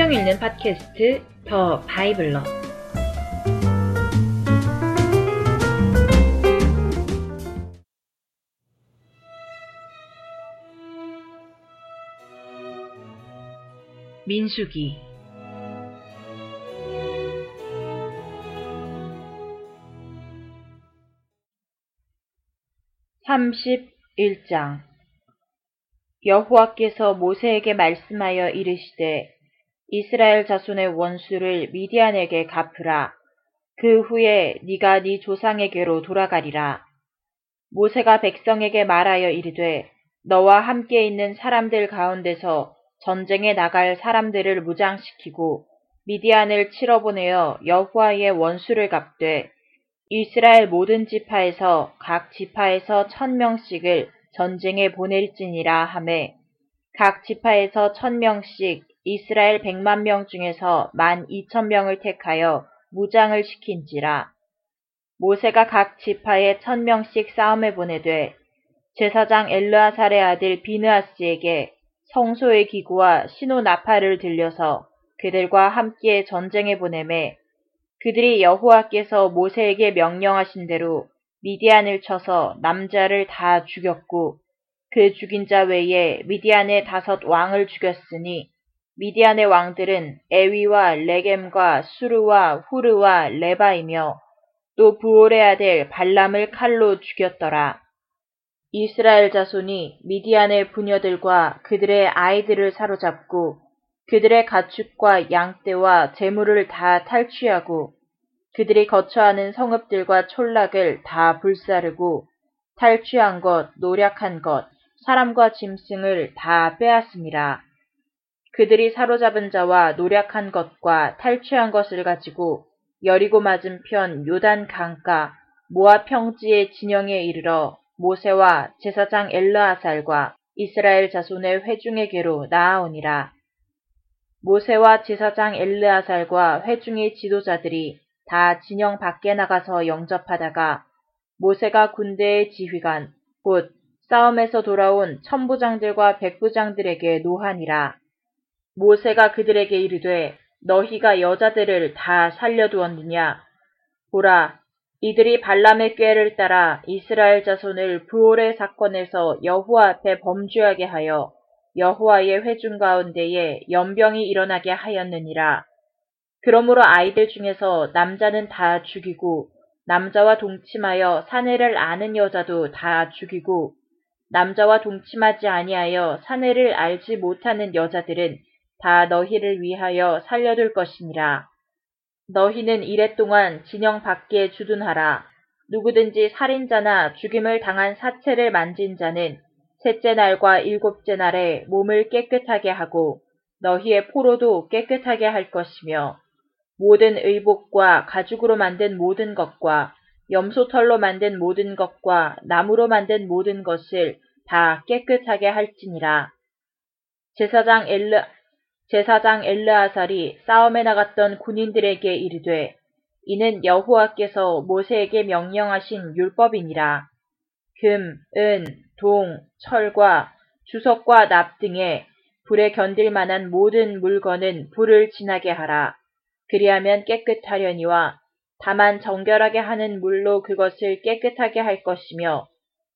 성경 읽는 팟캐스트 더 바이블러. 민수기. 3 1장. 여호와께서 모세에게 말씀하여 이르시되 이스라엘 자손의 원수를 미디안에게 갚으라. 그 후에 네가 네 조상에게로 돌아가리라. 모세가 백성에게 말하여 이르되 너와 함께 있는 사람들 가운데서 전쟁에 나갈 사람들을 무장시키고 미디안을 치러보내어 여호와의 원수를 갚되 이스라엘 모든 지파에서 각 지파에서 천 명씩을 전쟁에 보낼지니라 하매 각 지파에서 천 명씩 이스라엘 백만 명 중에서 만 이천 명을 택하여 무장을 시킨지라. 모세가 각 지파에 천 명씩 싸움에 보내되 제사장 엘르아살의 아들 비느아스에게 성소의 기구와 신호 나팔을 들려서 그들과 함께 전쟁에 보내매 그들이 여호와께서 모세에게 명령하신 대로 미디안을 쳐서 남자를 다 죽였고 그 죽인 자 외에 미디안의 다섯 왕을 죽였으니 미디안의 왕들은 에위와 레겜과 수르와 후르와 레바이며 또 부올의 아들 발람을 칼로 죽였더라. 이스라엘 자손이 미디안의 부녀들과 그들의 아이들을 사로잡고 그들의 가축과 양떼와 재물을 다 탈취하고 그들이 거처하는 성읍들과 촌락을 다 불사르고 탈취한 것, 노력한 것, 사람과 짐승을 다 빼앗으니라. 그들이 사로잡은 자와 노력한 것과 탈취한 것을 가지고 여리고 맞은편 요단 강가 모아 평지의 진영에 이르러 모세와 제사장 엘르아살과 이스라엘 자손의 회중에게로 나아오니라. 모세와 제사장 엘르아살과 회중의 지도자들이 다 진영 밖에 나가서 영접하다가 모세가 군대의 지휘관 곧 싸움에서 돌아온 천부장들과 백부장들에게 노하니라. 모세가 그들에게 이르되 너희가 여자들을 다 살려두었느냐? 보라, 이들이 발람의 꾀를 따라 이스라엘 자손을 부올의 사건에서 여호와 앞에 범죄하게 하여 여호와의 회중 가운데에 연병이 일어나게 하였느니라. 그러므로 아이들 중에서 남자는 다 죽이고 남자와 동침하여 사내를 아는 여자도 다 죽이고 남자와 동침하지 아니하여 사내를 알지 못하는 여자들은 다 너희를 위하여 살려둘 것이니라. 너희는 이랫동안 진영 밖에 주둔하라. 누구든지 살인자나 죽임을 당한 사체를 만진 자는 셋째 날과 일곱째 날에 몸을 깨끗하게 하고 너희의 포로도 깨끗하게 할 것이며 모든 의복과 가죽으로 만든 모든 것과 염소털로 만든 모든 것과 나무로 만든 모든 것을 다 깨끗하게 할지니라. 제사장 엘르 제사장 엘르아살이 싸움에 나갔던 군인들에게 이르되 이는 여호와께서 모세에게 명령하신 율법이니라. 금, 은, 동, 철과 주석과 납 등의 불에 견딜 만한 모든 물건은 불을 지나게 하라. 그리하면 깨끗하려니와 다만 정결하게 하는 물로 그것을 깨끗하게 할 것이며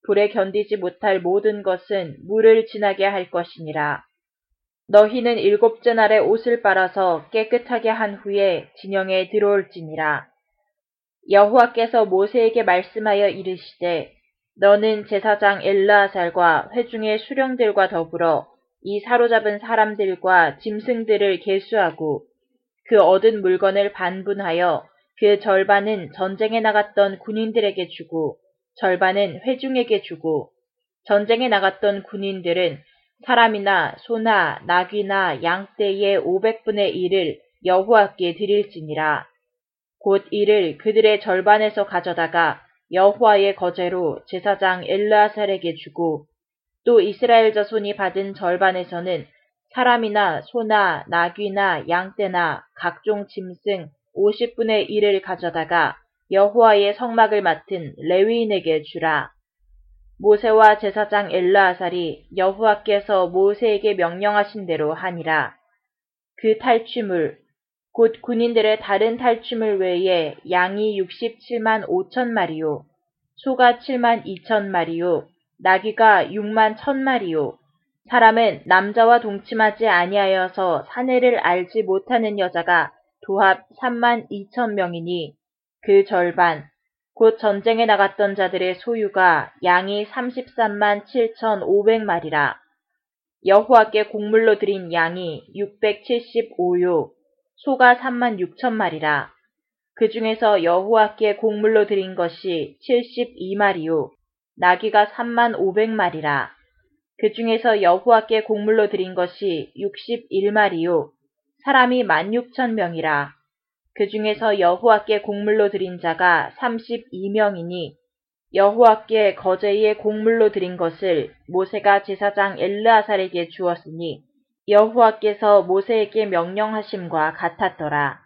불에 견디지 못할 모든 것은 물을 지나게 할 것이니라. 너희는 일곱째 날에 옷을 빨아서 깨끗하게 한 후에 진영에 들어올지니라. 여호와께서 모세에게 말씀하여 이르시되 너는 제사장 엘라살과 회중의 수령들과 더불어 이 사로잡은 사람들과 짐승들을 계수하고 그 얻은 물건을 반분하여 그 절반은 전쟁에 나갔던 군인들에게 주고 절반은 회중에게 주고 전쟁에 나갔던 군인들은 사람이나 소나 나귀나 양떼의 500분의 1을 여호와께 드릴지니라. 곧 이를 그들의 절반에서 가져다가 여호와의 거제로 제사장 엘르아살에게 주고 또 이스라엘 자손이 받은 절반에서는 사람이나 소나 나귀나 양떼나 각종 짐승 50분의 1을 가져다가 여호와의 성막을 맡은 레위인에게 주라. 모세와 제사장 엘라아살이 여호와께서 모세에게 명령하신 대로 하니라. 그 탈취물 곧 군인들의 다른 탈취물 외에 양이 67만 5천 마리요 소가 7만 2천 마리요 나귀가 6만 1천 마리요 사람은 남자와 동침하지 아니하여서 사내를 알지 못하는 여자가 도합 3만 2천 명이니 그 절반 곧 전쟁에 나갔던 자들의 소유가 양이 33만 7천 5백마리라. 여호와께 곡물로 드린 양이 675요, 소가 3만 6천 마리라. 그 중에서 여호와께 곡물로 드린 것이 72마리요, 나귀가 3만 5백마리라. 그 중에서 여호와께 곡물로 드린 것이 61마리요, 사람이 1만 6천 명이라. 그 중에서 여호와께 곡물로 드린 자가 32명이니 여호와께 거제의 곡물로 드린 것을 모세가 제사장 엘르아살에게 주었으니 여호와께서 모세에게 명령하심과 같았더라.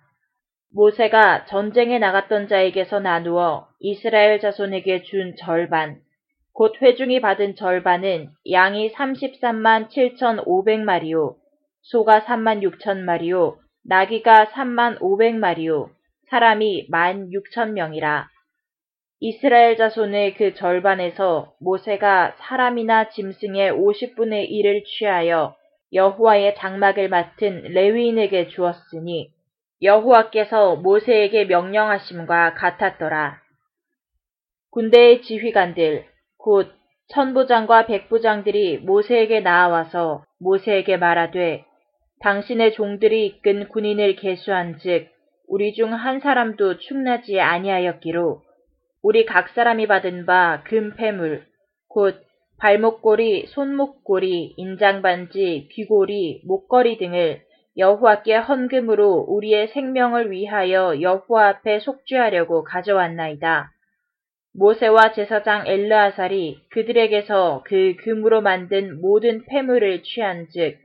모세가 전쟁에 나갔던 자에게서 나누어 이스라엘 자손에게 준 절반, 곧 회중이 받은 절반은 양이 33만 7천5백마리요, 소가 3만 6천 마리요, 나귀가 3만 5백마리요 사람이 1만 6천 명이라. 이스라엘 자손의 그 절반에서 모세가 사람이나 짐승의 50분의 1을 취하여 여호와의 장막을 맡은 레위인에게 주었으니 여호와께서 모세에게 명령하심과 같았더라. 군대의 지휘관들 곧 천부장과 백부장들이 모세에게 나와서 모세에게 말하되 당신의 종들이 이끈 군인을 계수한즉 우리 중 한 사람도 충나지 아니하였기로 우리 각 사람이 받은 바 금패물 곧 발목고리, 손목고리, 인장반지, 귀고리, 목걸이 등을 여호와께 헌금으로 우리의 생명을 위하여 여호와 앞에 속죄하려고 가져왔나이다. 모세와 제사장 엘르아살이 그들에게서 그 금으로 만든 모든 패물을 취한즉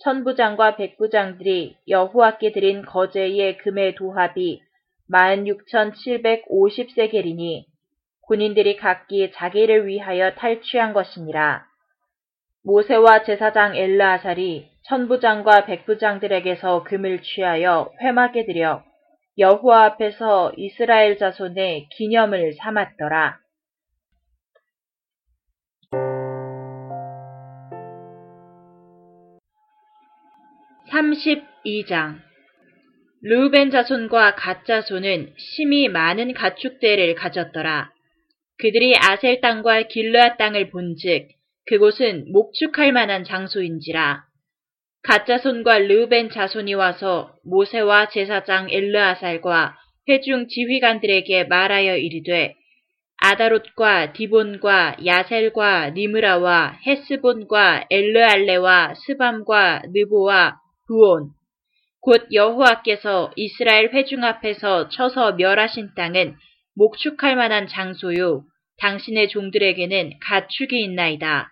천부장과 백부장들이 여호와께 드린 거제의 금의 도합이 16,750세겔이니 군인들이 각기 자기를 위하여 탈취한 것이니라. 모세와 제사장 엘르아살이 천부장과 백부장들에게서 금을 취하여 회막에 들여 여호와 앞에서 이스라엘 자손의 기념을 삼았더라. 32장 루벤 자손과 갓 자손은 심히 많은 가축대를 가졌더라. 그들이 아셀 땅과 길르앗 땅을 본즉 그곳은 목축할 만한 장소인지라. 갓 자손과 르벤 자손이 와서 모세와 제사장 엘르아살과 회중 지휘관들에게 말하여 이르되 아다롯과 디본과 야셀과 니므라와 헤스본과 엘르알레와 스밤과 느보와 부온 곧 여호와께서 이스라엘 회중 앞에서 쳐서 멸하신 땅은 목축할 만한 장소요 당신의 종들에게는 가축이 있나이다.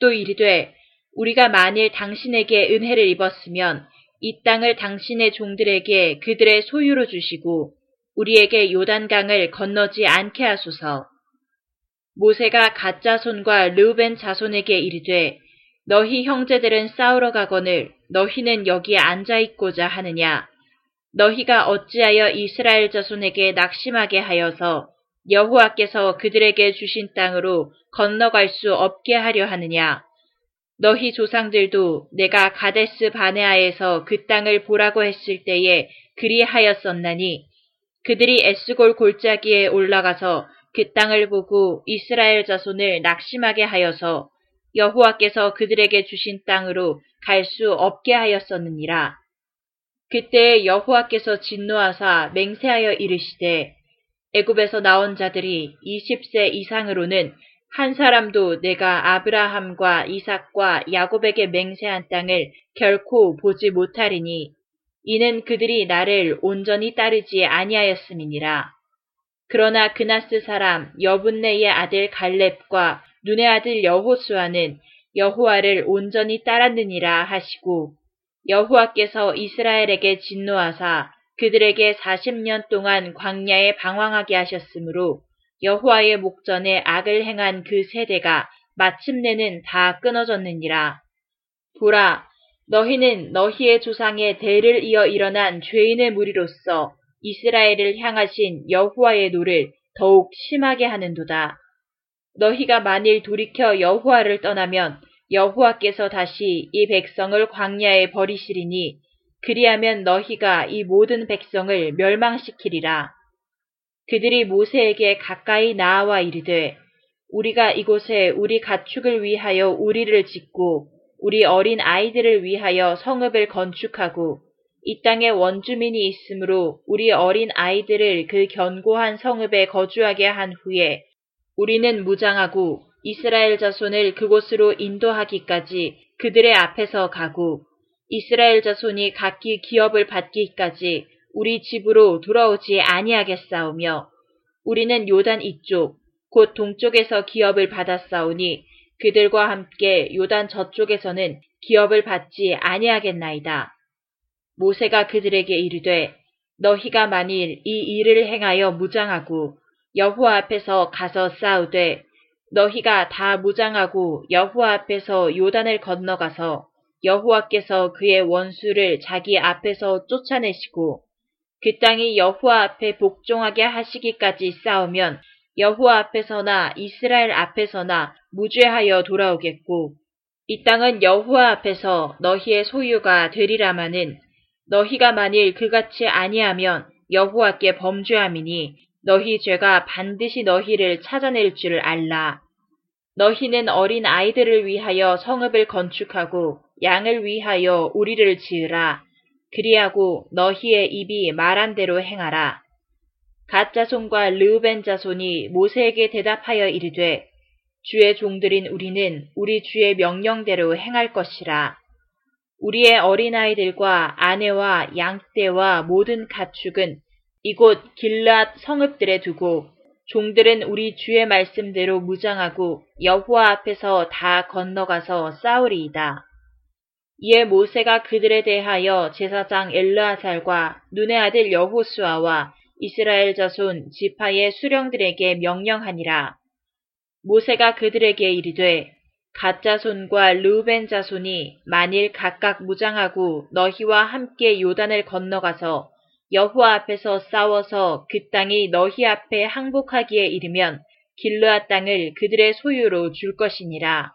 또 이르되 우리가 만일 당신에게 은혜를 입었으면 이 땅을 당신의 종들에게 그들의 소유로 주시고 우리에게 요단강을 건너지 않게 하소서. 모세가 가짜 손과 르벤 자손에게 이르되 너희 형제들은 싸우러 가거늘 너희는 여기에 앉아 있고자 하느냐? 너희가 어찌하여 이스라엘 자손에게 낙심하게 하여서 여호와께서 그들에게 주신 땅으로 건너갈 수 없게 하려 하느냐? 너희 조상들도 내가 가데스 바네아에서 그 땅을 보라고 했을 때에 그리하였었나니 그들이 에스골 골짜기에 올라가서 그 땅을 보고 이스라엘 자손을 낙심하게 하여서 여호와께서 그들에게 주신 땅으로 갈 수 없게 하였었느니라. 그때 여호와께서 진노하사 맹세하여 이르시되 애굽에서 나온 자들이 20세 이상으로는 한 사람도 내가 아브라함과 이삭과 야곱에게 맹세한 땅을 결코 보지 못하리니 이는 그들이 나를 온전히 따르지 아니하였음이니라. 그러나 그나스 사람 여분네의 아들 갈렙과 눈의 아들 여호수아는 여호와를 온전히 따랐느니라 하시고 여호와께서 이스라엘에게 진노하사 그들에게 40년 동안 광야에 방황하게 하셨으므로 여호와의 목전에 악을 행한 그 세대가 마침내는 다 끊어졌느니라. 보라, 너희는 너희의 조상의 대를 이어 일어난 죄인의 무리로서 이스라엘을 향하신 여호와의 노를 더욱 심하게 하는도다. 너희가 만일 돌이켜 여호와를 떠나면 여호와께서 다시 이 백성을 광야에 버리시리니 그리하면 너희가 이 모든 백성을 멸망시키리라. 그들이 모세에게 가까이 나아와 이르되 우리가 이곳에 우리 가축을 위하여 우리를 짓고 우리 어린 아이들을 위하여 성읍을 건축하고 이 땅에 원주민이 있으므로 우리 어린 아이들을 그 견고한 성읍에 거주하게 한 후에 우리는 무장하고 이스라엘 자손을 그곳으로 인도하기까지 그들의 앞에서 가고 이스라엘 자손이 각기 기업을 받기까지 우리 집으로 돌아오지 아니하겠사오며 우리는 요단 이쪽 곧 동쪽에서 기업을 받았사오니 그들과 함께 요단 저쪽에서는 기업을 받지 아니하겠나이다. 모세가 그들에게 이르되 너희가 만일 이 일을 행하여 무장하고 여호와 앞에서 가서 싸우되 너희가 다 무장하고 여호와 앞에서 요단을 건너가서 여호와께서 그의 원수를 자기 앞에서 쫓아내시고 그 땅이 여호와 앞에 복종하게 하시기까지 싸우면 여호와 앞에서나 이스라엘 앞에서나 무죄하여 돌아오겠고 이 땅은 여호와 앞에서 너희의 소유가 되리라마는 너희가 만일 그같이 아니하면 여호와께 범죄함이니 너희 죄가 반드시 너희를 찾아낼 줄을 알라. 너희는 어린 아이들을 위하여 성읍을 건축하고 양을 위하여 우리를 지으라. 그리하고 너희의 입이 말한 대로 행하라. 가짜손과 르우벤 자손이 모세에게 대답하여 이르되 주의 종들인 우리는 우리 주의 명령대로 행할 것이라. 우리의 어린아이들과 아내와 양떼와 모든 가축은 이곳 길랏 성읍들에 두고 종들은 우리 주의 말씀대로 무장하고 여호와 앞에서 다 건너가서 싸우리이다. 이에 모세가 그들에 대하여 제사장 엘르아살과 눈의 아들 여호수아와 이스라엘 자손 지파의 수령들에게 명령하니라. 모세가 그들에게 이르되 가짜 손과 르우벤 자손이 만일 각각 무장하고 너희와 함께 요단을 건너가서 여호와 앞에서 싸워서 그 땅이 너희 앞에 항복하기에 이르면 길르아 땅을 그들의 소유로 줄 것이니라.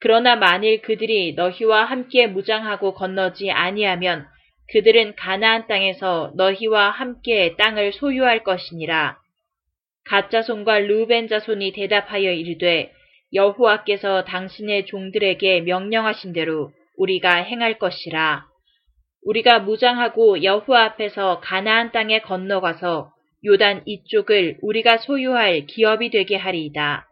그러나 만일 그들이 너희와 함께 무장하고 건너지 아니하면 그들은 가나안 땅에서 너희와 함께 땅을 소유할 것이니라. 가짜손과 루벤 자손이 대답하여 이르되 여호와께서 당신의 종들에게 명령하신 대로 우리가 행할 것이라. 우리가 무장하고 여호와 앞에서 가나안 땅에 건너가서 요단 이쪽을 우리가 소유할 기업이 되게 하리이다.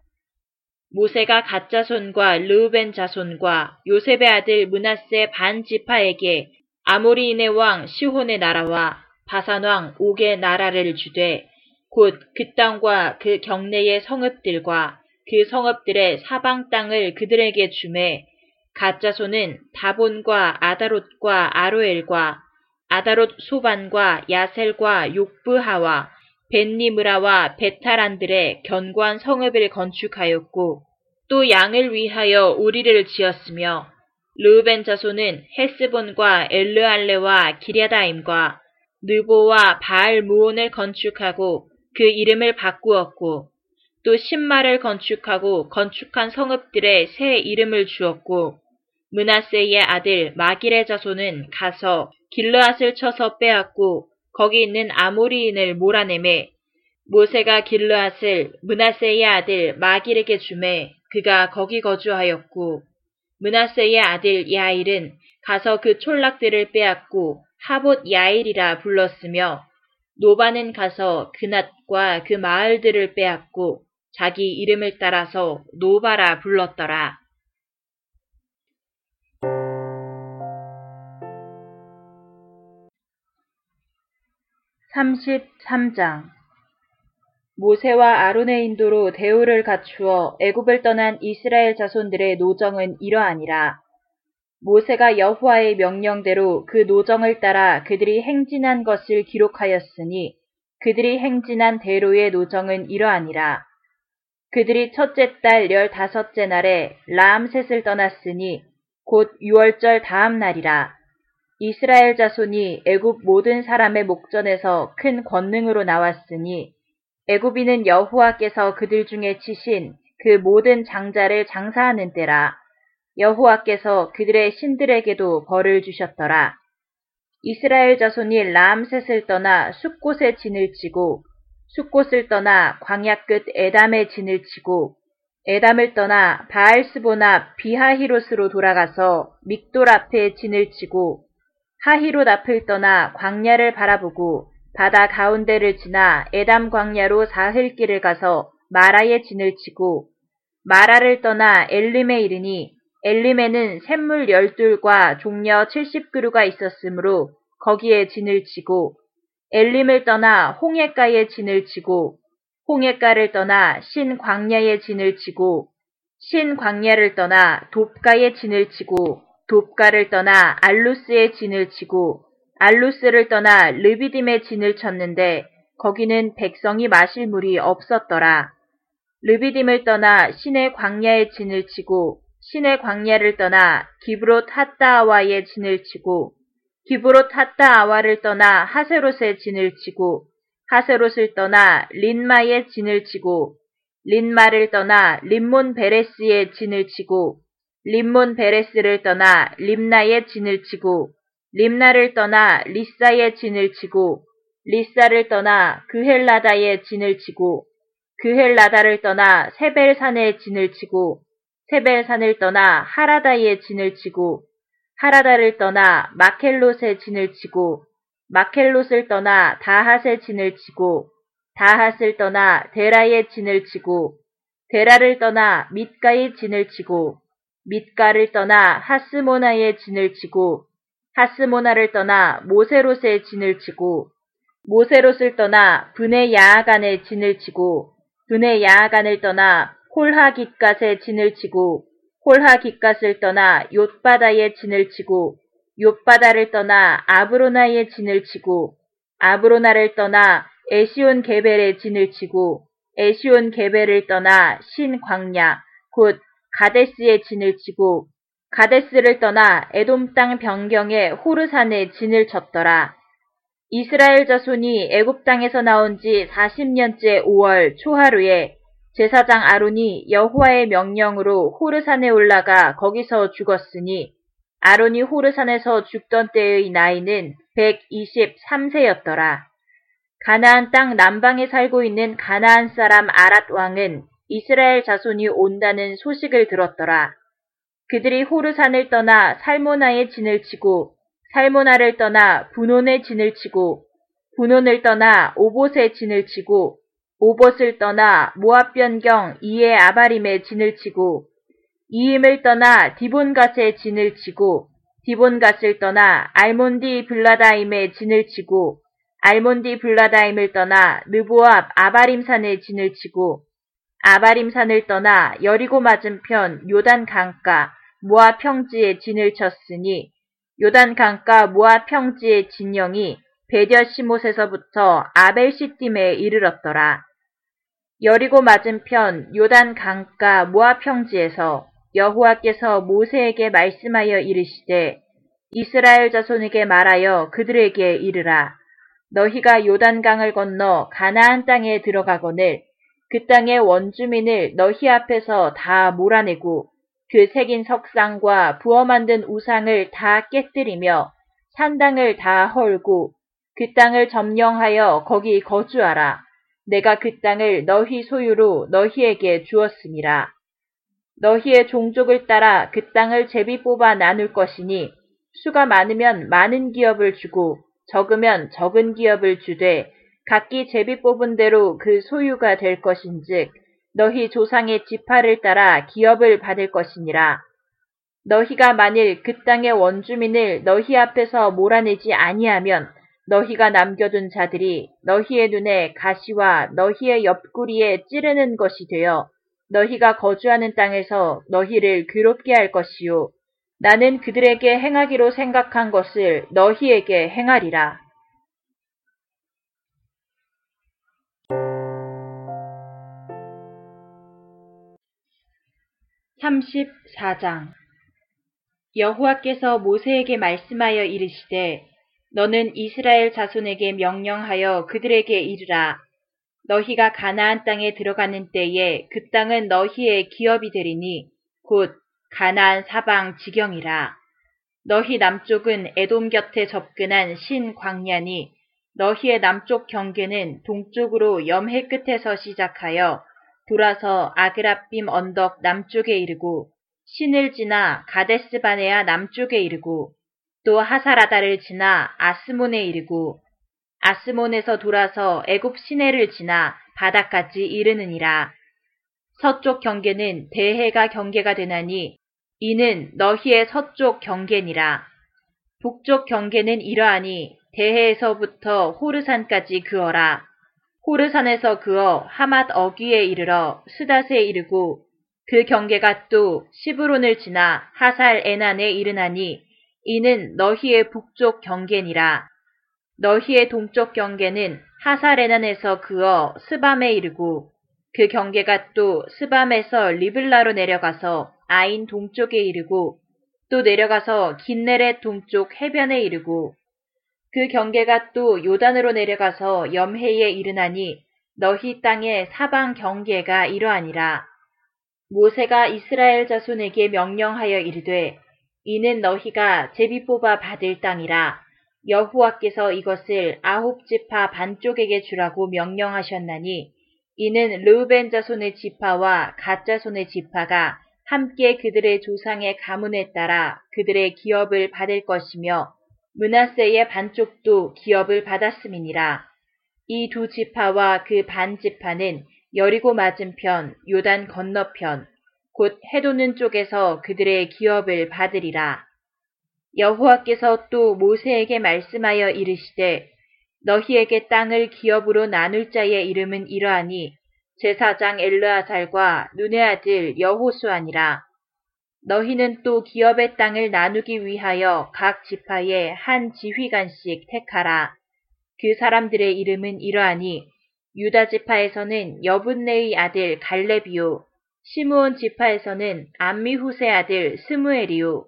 모세가 가짜 손과 르우벤 자손과 요셉의 아들 문하세 반 지파에게 아모리인의 왕 시혼의 나라와 바산 왕 옥의 나라를 주되 곧 그 땅과 그 경내의 성읍들과 그 성읍들의 사방 땅을 그들에게 주매 가짜손은 다본과 아다롯과 아로엘과 아다롯 소반과 야셀과 욕브하와 벤니므라와 베타란들의 견고한 성읍을 건축하였고 또 양을 위하여 우리를 지었으며 르우벤 자손은 헤스본과 엘르알레와 기랴다임과 느보와 바알 무온을 건축하고 그 이름을 바꾸었고 또 신마를 건축하고 건축한 성읍들의 새 이름을 주었고 문하세의 아들 마길의 자손은 가서 길르앗을 쳐서 빼앗고 거기 있는 아모리인을 몰아내매 모세가 길르앗을 문하세의 아들 마길에게 주매 그가 거기 거주하였고 므낫세의 아들 야일은 가서 그 촌락들을 빼앗고 하봇 야일이라 불렀으며 노바는 가서 그낫과 그 마을들을 빼앗고 자기 이름을 따라서 노바라 불렀더라. 33장 모세와 아론의 인도로 대오를 갖추어 애굽을 떠난 이스라엘 자손들의 노정은 이러하니라. 모세가 여호와의 명령대로 그 노정을 따라 그들이 행진한 것을 기록하였으니 그들이 행진한 대로의 노정은 이러하니라. 그들이 첫째 달 열다섯째 날에 라암셋을 떠났으니 곧 유월절 다음 날이라. 이스라엘 자손이 애굽 모든 사람의 목전에서 큰 권능으로 나왔으니 애굽인은 여호와께서 그들 중에 치신 그 모든 장자를 장사하는 때라. 여호와께서 그들의 신들에게도 벌을 주셨더라. 이스라엘 자손이 라암셋을 떠나 숲곳에 진을 치고 숲곳을 떠나 광야 끝 에담에 진을 치고 에담을 떠나 바알스본 앞 비하히롯으로 돌아가서 믹돌 앞에 진을 치고 하히롯 앞을 떠나 광야를 바라보고 바다 가운데를 지나 에담 광야로 사흘길을 가서 마라에 진을 치고 마라를 떠나 엘림에 이르니 엘림에는 샘물 열둘과 종려 칠십 그루가 있었으므로 거기에 진을 치고 엘림을 떠나 홍해가에 진을 치고 홍해가를 떠나 신광야에 진을 치고 신광야를 떠나 돕가에 진을 치고 돕가를 떠나 알루스에 진을 치고 알루스를 떠나 르비딤에 진을 쳤는데 거기는 백성이 마실 물이 없었더라. 르비딤을 떠나 신의 광야에 진을 치고 신의 광야를 떠나 기브롯 핫다아와에 진을 치고 기브롯 핫다 아와를 떠나 하세롯에 진을 치고 하세롯을 떠나 린마에 진을 치고 린마를 떠나 림몬 베레스에 진을 치고 림몬 베레스를 떠나 림나에 진을 치고 림나를 떠나 리사에 진을 치고 리사를 떠나 그헬라다에 진을 치고 그헬라다를 떠나 세벨산에 진을 치고 세벨산을 떠나 하라다에 진을 치고 하라다를 떠나 마켈롯에 진을 치고 마켈롯을 떠나 다핫에 진을 치고 다핫을 떠나 데라에 진을 치고 데라를 떠나 밑가에 진을 치고 밑가를 떠나 하스모나에 진을 치고 하스모나를 떠나 모세롯에 진을 치고 모세롯을 떠나 분의 야하간에 진을 치고 분의 야하간을 떠나 홀하깃갓에 진을 치고 홀하 깃갓을 떠나 욤바다에 진을 치고 욤바다를 떠나 아브로나에 진을 치고 아브로나를 떠나 에시온 게벨에 진을 치고 에시온 게벨을 떠나 신광야 곧 가데스에 진을 치고 가데스를 떠나 에돔 땅 변경에 호르산에 진을 쳤더라. 이스라엘 자손이 애굽 땅에서 나온 지 40년째 5월 초하루에 제사장 아론이 여호와의 명령으로 호르산에 올라가 거기서 죽었으니 아론이 호르산에서 죽던 때의 나이는 123세였더라. 가나안 땅 남방에 살고 있는 가나안 사람 아랏 왕은 이스라엘 자손이 온다는 소식을 들었더라. 그들이 호르산을 떠나 살모나의 진을 치고 살모나를 떠나 분온의 진을 치고 분온을 떠나 오봇의 진을 치고 오봇을 떠나 모압 변경 이에 아바림의 진을 치고 이임을 떠나 디본갓의 진을 치고 디본갓을 떠나 알몬디 블라다임의 진을 치고 알몬디 블라다임을 떠나 느보압 아바림산의 진을 치고 아바림산을 떠나 여리고 맞은편 요단 강가 모압 평지에 진을 쳤으니 요단 강가 모압 평지의 진영이 베디어시못에서부터 아벨시팀에 이르렀더라. 여리고 맞은편 요단 강가 모압 평지에서 여호와께서 모세에게 말씀하여 이르시되 이스라엘 자손에게 말하여 그들에게 이르라. 너희가 요단강을 건너 가나안 땅에 들어가거늘 그 땅의 원주민을 너희 앞에서 다 몰아내고 그 새긴 석상과 부어 만든 우상을 다 깨뜨리며 산당을 다 헐고 그 땅을 점령하여 거기 거주하라. 내가 그 땅을 너희 소유로 너희에게 주었습니다. 너희의 종족을 따라 그 땅을 제비 뽑아 나눌 것이니 수가 많으면 많은 기업을 주고 적으면 적은 기업을 주되 각기 제비 뽑은 대로 그 소유가 될 것인즉 너희 조상의 지파를 따라 기업을 받을 것이니라. 너희가 만일 그 땅의 원주민을 너희 앞에서 몰아내지 아니하면 너희가 남겨둔 자들이 너희의 눈에 가시와 너희의 옆구리에 찌르는 것이 되어 너희가 거주하는 땅에서 너희를 괴롭게 할 것이요. 나는 그들에게 행하기로 생각한 것을 너희에게 행하리라. 34장 여호와께서 모세에게 말씀하여 이르시되 너는 이스라엘 자손에게 명령하여 그들에게 이르라. 너희가 가나안 땅에 들어가는 때에 그 땅은 너희의 기업이 되리니 곧 가나안 사방 지경이라. 너희 남쪽은 에돔 곁에 접근한 신 광야니 너희의 남쪽 경계는 동쪽으로 염해 끝에서 시작하여 돌아서 아그라빔 언덕 남쪽에 이르고 신을 지나 가데스 바네아 남쪽에 이르고 또 하사라다를 지나 아스몬에 이르고 아스몬에서 돌아서 애굽 시내를 지나 바다까지 이르느니라. 서쪽 경계는 대해가 경계가 되나니 이는 너희의 서쪽 경계니라. 북쪽 경계는 이러하니 대해에서부터 호르산까지 그어라. 호르산에서 그어 하맛 어귀에 이르러 스닷에 이르고 그 경계가 또 시브론을 지나 하살 에난에 이르나니 이는 너희의 북쪽 경계니라. 너희의 동쪽 경계는 하살 에난에서 그어 스밤에 이르고 그 경계가 또 스밤에서 리블라로 내려가서 아인 동쪽에 이르고 또 내려가서 긴네렛 동쪽 해변에 이르고 그 경계가 또 요단으로 내려가서 염해에 이르나니 너희 땅의 사방 경계가 이러하니라. 모세가 이스라엘 자손에게 명령하여 이르되 이는 너희가 제비 뽑아 받을 땅이라 여호와께서 이것을 아홉 지파 반쪽에게 주라고 명령하셨나니 이는 르우벤 자손의 지파와 갓 자손의 지파가 함께 그들의 조상의 가문에 따라 그들의 기업을 받을 것이며 문하세의 반쪽도 기업을 받았음이니라. 이 두 지파와 그 반 지파는 여리고 맞은편 요단 건너편 곧 해도는 쪽에서 그들의 기업을 받으리라. 여호와께서 또 모세에게 말씀하여 이르시되 너희에게 땅을 기업으로 나눌 자의 이름은 이러하니 제사장 엘르아살과 눈의 아들 여호수아니라. 너희는 또 기업의 땅을 나누기 위하여 각 지파에 한 지휘관씩 택하라. 그 사람들의 이름은 이러하니 유다 지파에서는 여분네의 아들 갈레비오, 시므온 지파에서는 암미후세 아들 스무엘이요,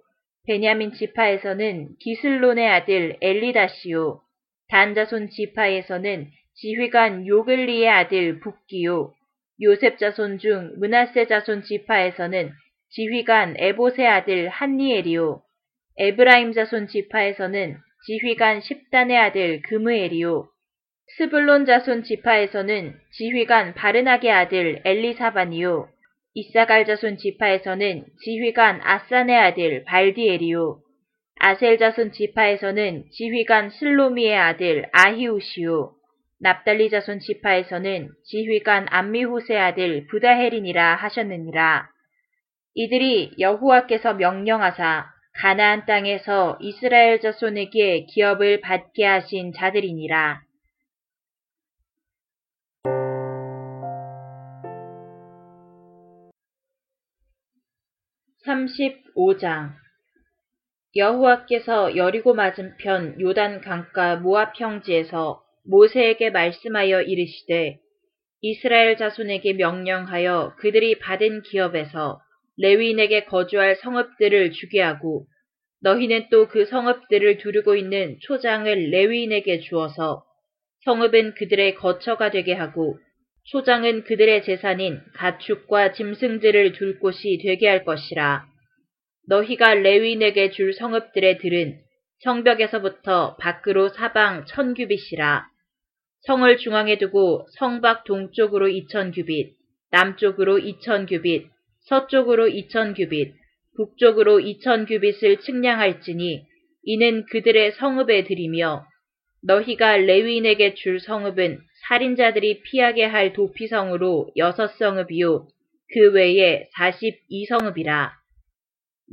베냐민 지파에서는 기슬론의 아들 엘리다시오, 단자손 지파에서는 지휘관 요글리의 아들 북기요, 요셉 자손 중 문하세 자손 지파에서는 지휘관 에보세 아들 한니엘이요, 에브라임 자손 지파에서는 지휘관 십단의 아들 금우엘이요, 스불론 자손 지파에서는 지휘관 바르나게 아들 엘리사반이요, 이사갈 자손 지파에서는 지휘관 아산의 아들 발디엘이요, 아셀 자손 지파에서는 지휘관 슬로미의 아들 아히우시요, 납달리 자손 지파에서는 지휘관 암미후세 아들 부다헤린이라 하셨느니라. 이들이 여호와께서 명령하사 가나안 땅에서 이스라엘 자손에게 기업을 받게 하신 자들이니라. 35장. 여호와께서 여리고 맞은편 요단 강가 모압 평지에서 모세에게 말씀하여 이르시되 이스라엘 자손에게 명령하여 그들이 받은 기업에서 레위인에게 거주할 성읍들을 주게 하고 너희는 또 그 성읍들을 두르고 있는 초장을 레위인에게 주어서 성읍은 그들의 거처가 되게 하고 초장은 그들의 재산인 가축과 짐승들을 둘 곳이 되게 할 것이라. 너희가 레위인에게 줄 성읍들의 들은 성벽에서부터 밖으로 사방 천 규빗이라. 성을 중앙에 두고 성밖 동쪽으로 이천 규빗, 남쪽으로 이천 규빗, 서쪽으로 이천 규빗, 북쪽으로 이천 규빗을 측량할지니 이는 그들의 성읍에 들이며 너희가 레위인에게 줄 성읍은 살인자들이 피하게 할 도피성으로 여섯 성읍이요 그 외에 사십이 성읍이라.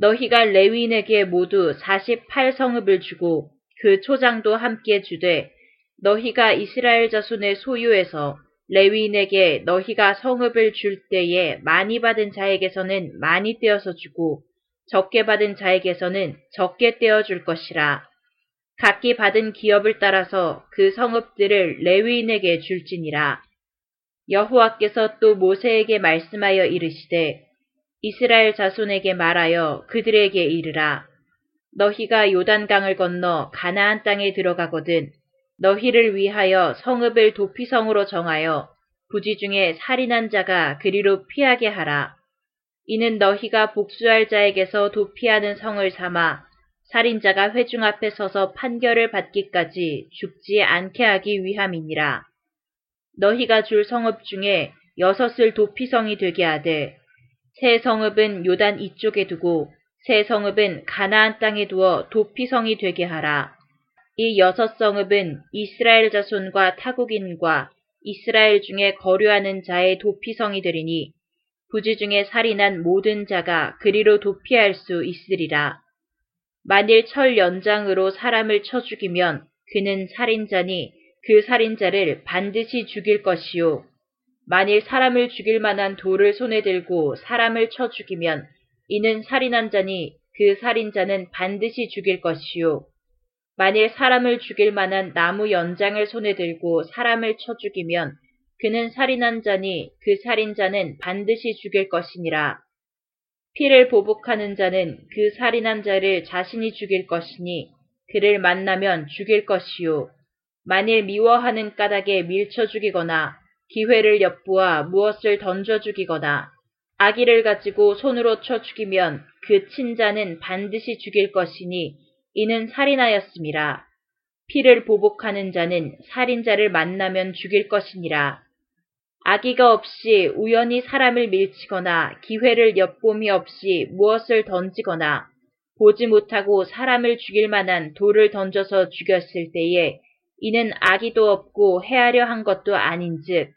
너희가 레위인에게 모두 사십팔 성읍을 주고 그 초장도 함께 주되 너희가 이스라엘 자손의 소유에서 레위인에게 너희가 성읍을 줄 때에 많이 받은 자에게서는 많이 떼어서 주고 적게 받은 자에게서는 적게 떼어 줄 것이라. 각기 받은 기업을 따라서 그 성읍들을 레위인에게 줄지니라. 여호와께서 또 모세에게 말씀하여 이르시되 이스라엘 자손에게 말하여 그들에게 이르라. 너희가 요단강을 건너 가나안 땅에 들어가거든 너희를 위하여 성읍을 도피성으로 정하여 부지 중에 살인한 자가 그리로 피하게 하라. 이는 너희가 복수할 자에게서 도피하는 성을 삼아 살인자가 회중 앞에 서서 판결을 받기까지 죽지 않게 하기 위함이니라. 너희가 줄 성읍 중에 여섯을 도피성이 되게 하되 새 성읍은 요단 이쪽에 두고 새 성읍은 가나안 땅에 두어 도피성이 되게 하라. 이 여섯 성읍은 이스라엘 자손과 타국인과 이스라엘 중에 거류하는 자의 도피성이 되리니 부지 중에 살인한 모든 자가 그리로 도피할 수 있으리라. 만일 철 연장으로 사람을 쳐 죽이면 그는 살인자니 그 살인자를 반드시 죽일 것이요. 만일 사람을 죽일 만한 돌을 손에 들고 사람을 쳐 죽이면 이는 살인한 자니 그 살인자는 반드시 죽일 것이요. 만일 사람을 죽일 만한 나무 연장을 손에 들고 사람을 쳐 죽이면 그는 살인한 자니 그 살인자는 반드시 죽일 것이니라. 피를 보복하는 자는 그 살인한 자를 자신이 죽일 것이니 그를 만나면 죽일 것이요. 만일 미워하는 까닭에 밀쳐 죽이거나 기회를 엿보아 무엇을 던져 죽이거나 아기를 가지고 손으로 쳐 죽이면 그 친자는 반드시 죽일 것이니 이는 살인하였습니다. 피를 보복하는 자는 살인자를 만나면 죽일 것이니라. 아기가 없이 우연히 사람을 밀치거나 기회를 엿봄이 없이 무엇을 던지거나 보지 못하고 사람을 죽일 만한 돌을 던져서 죽였을 때에 이는 아기도 없고 해하려 한 것도 아닌즉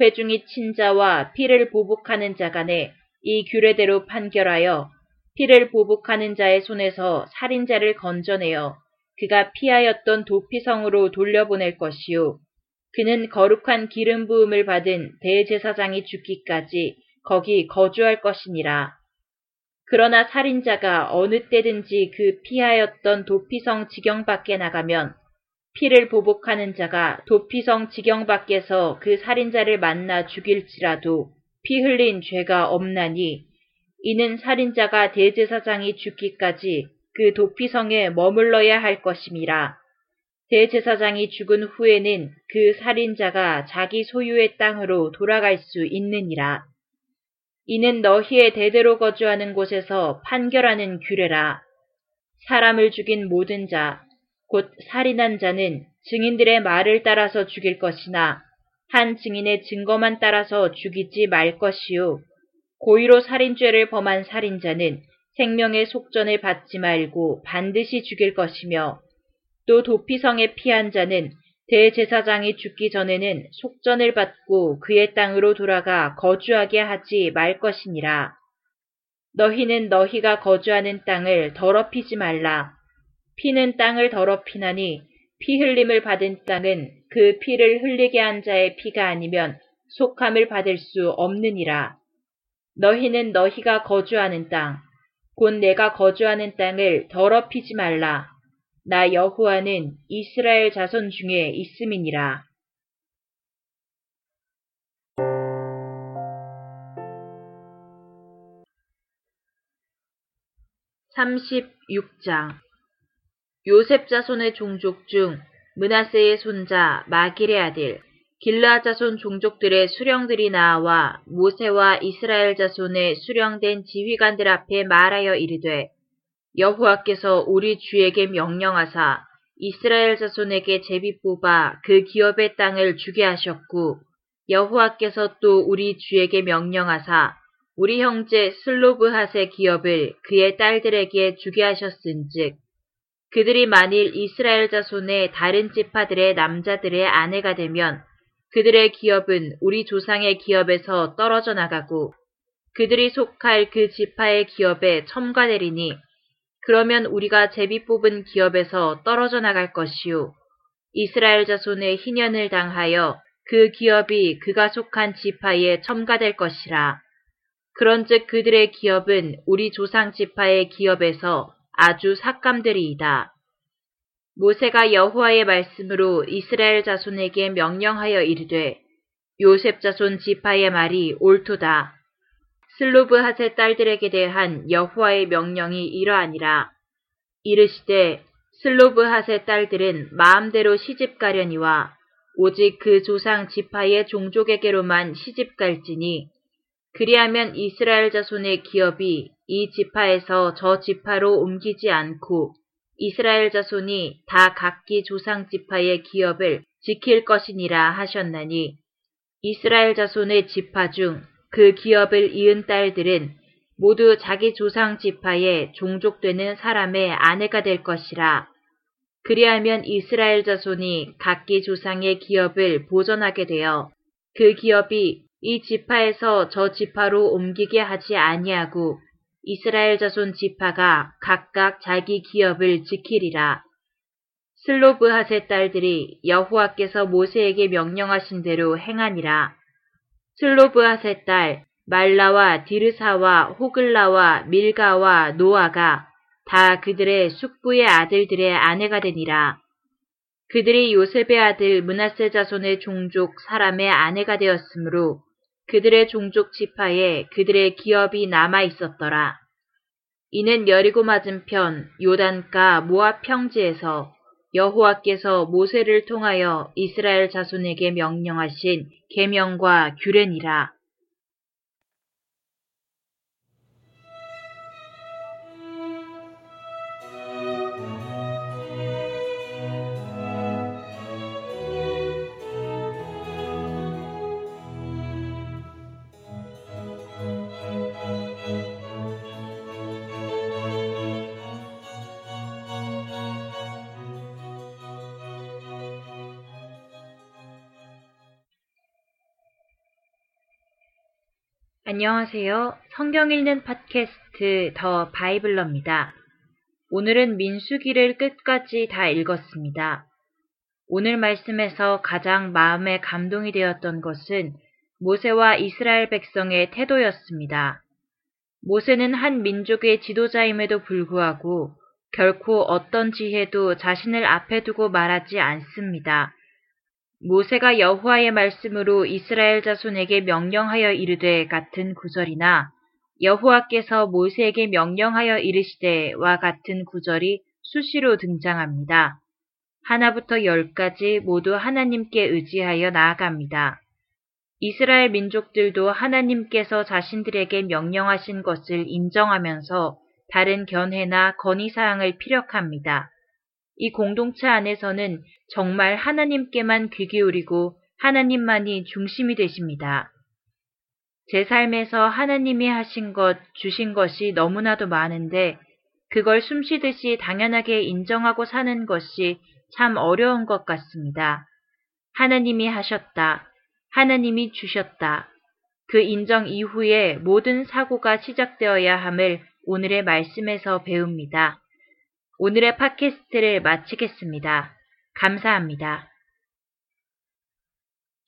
회중이 친자와 피를 보복하는 자 간에 이 규례대로 판결하여 피를 보복하는 자의 손에서 살인자를 건져내어 그가 피하였던 도피성으로 돌려보낼 것이요. 그는 거룩한 기름 부음을 받은 대제사장이 죽기까지 거기 거주할 것이니라. 그러나 살인자가 어느 때든지 그 피하였던 도피성 지경 밖에 나가면 피를 보복하는 자가 도피성 지경 밖에서 그 살인자를 만나 죽일지라도 피 흘린 죄가 없나니 이는 살인자가 대제사장이 죽기까지 그 도피성에 머물러야 할 것임이라. 대제사장이 죽은 후에는 그 살인자가 자기 소유의 땅으로 돌아갈 수 있느니라. 이는 너희의 대대로 거주하는 곳에서 판결하는 규례라. 사람을 죽인 모든 자, 곧 살인한 자는 증인들의 말을 따라서 죽일 것이나 한 증인의 증거만 따라서 죽이지 말 것이요. 고의로 살인죄를 범한 살인자는 생명의 속전을 받지 말고 반드시 죽일 것이며 또 도피성에 피한 자는 대제사장이 죽기 전에는 속전을 받고 그의 땅으로 돌아가 거주하게 하지 말 것이니라. 너희는 너희가 거주하는 땅을 더럽히지 말라. 피는 땅을 더럽히나니 피 흘림을 받은 땅은 그 피를 흘리게 한 자의 피가 아니면 속함을 받을 수 없느니라. 너희는 너희가 거주하는 땅, 곧 내가 거주하는 땅을 더럽히지 말라. 나 여호와는 이스라엘 자손 중에 있음이니라. 3 6장 요셉 자손의 종족 중 문하세의 손자 마길의 아들 길라 자손 종족들의 수령들이 나와 모세와 이스라엘 자손의 수령된 지휘관들 앞에 말하여 이르되 여호와께서 우리 주에게 명령하사 이스라엘 자손에게 제비 뽑아 그 기업의 땅을 주게 하셨고 여호와께서 또 우리 주에게 명령하사 우리 형제 슬로브핫의 기업을 그의 딸들에게 주게 하셨은즉 그들이 만일 이스라엘 자손의 다른 지파들의 남자들의 아내가 되면 그들의 기업은 우리 조상의 기업에서 떨어져 나가고 그들이 속할 그 지파의 기업에 첨가되리니 그러면 우리가 제비 뽑은 기업에서 떨어져 나갈 것이요. 이스라엘 자손의 희년을 당하여 그 기업이 그가 속한 지파에 첨가될 것이라. 그런즉 그들의 기업은 우리 조상 지파의 기업에서 아주 삭감들이이다. 모세가 여호와의 말씀으로 이스라엘 자손에게 명령하여 이르되 요셉 자손 지파의 말이 옳도다. 슬로브핫의 딸들에게 대한 여호와의 명령이 이러하니라. 이르시되 슬로브핫의 딸들은 마음대로 시집 가려니와 오직 그 조상 지파의 종족에게로만 시집 갈지니 그리하면 이스라엘 자손의 기업이 이 지파에서 저 지파로 옮기지 않고 이스라엘 자손이 다 각기 조상 지파의 기업을 지킬 것이니라 하셨나니 이스라엘 자손의 지파 중 그 기업을 이은 딸들은 모두 자기 조상 지파의 종족되는 사람의 아내가 될 것이라. 그리하면 이스라엘 자손이 각기 조상의 기업을 보존하게 되어 그 기업이 이 지파에서 저 지파로 옮기게 하지 아니하고 이스라엘 자손 지파가 각각 자기 기업을 지키리라. 슬로브핫의 딸들이 여호와께서 모세에게 명령하신 대로 행하니라. 슬로브핫의 딸 말라와 디르사와 호글라와 밀가와 노아가 다 그들의 숙부의 아들들의 아내가 되니라. 그들이 요셉의 아들 문하세 자손의 종족 사람의 아내가 되었으므로 그들의 종족 지파에 그들의 기업이 남아 있었더라. 이는 여리고 맞은편 요단가 모압 평지에서 여호와께서 모세를 통하여 이스라엘 자손에게 명령하신 계명과 규례니라. 안녕하세요. 성경 읽는 팟캐스트 더 바이블러입니다. 오늘은 민수기를 끝까지 다 읽었습니다. 오늘 말씀에서 가장 마음에 감동이 되었던 것은 모세와 이스라엘 백성의 태도였습니다. 모세는 한 민족의 지도자임에도 불구하고 결코 어떤 지혜도 자신을 앞에 두고 말하지 않습니다. 모세가 여호와의 말씀으로 이스라엘 자손에게 명령하여 이르되 같은 구절이나 여호와께서 모세에게 명령하여 이르시되와 같은 구절이 수시로 등장합니다. 하나부터 열까지 모두 하나님께 의지하여 나아갑니다. 이스라엘 민족들도 하나님께서 자신들에게 명령하신 것을 인정하면서 다른 견해나 건의사항을 피력합니다. 이 공동체 안에서는 정말 하나님께만 귀 기울이고 하나님만이 중심이 되십니다. 제 삶에서 하나님이 하신 것, 주신 것이 너무나도 많은데 그걸 숨쉬듯이 당연하게 인정하고 사는 것이 참 어려운 것 같습니다. 하나님이 하셨다. 하나님이 주셨다. 그 인정 이후에 모든 사고가 시작되어야 함을 오늘의 말씀에서 배웁니다. 오늘의 팟캐스트를 마치겠습니다. 감사합니다.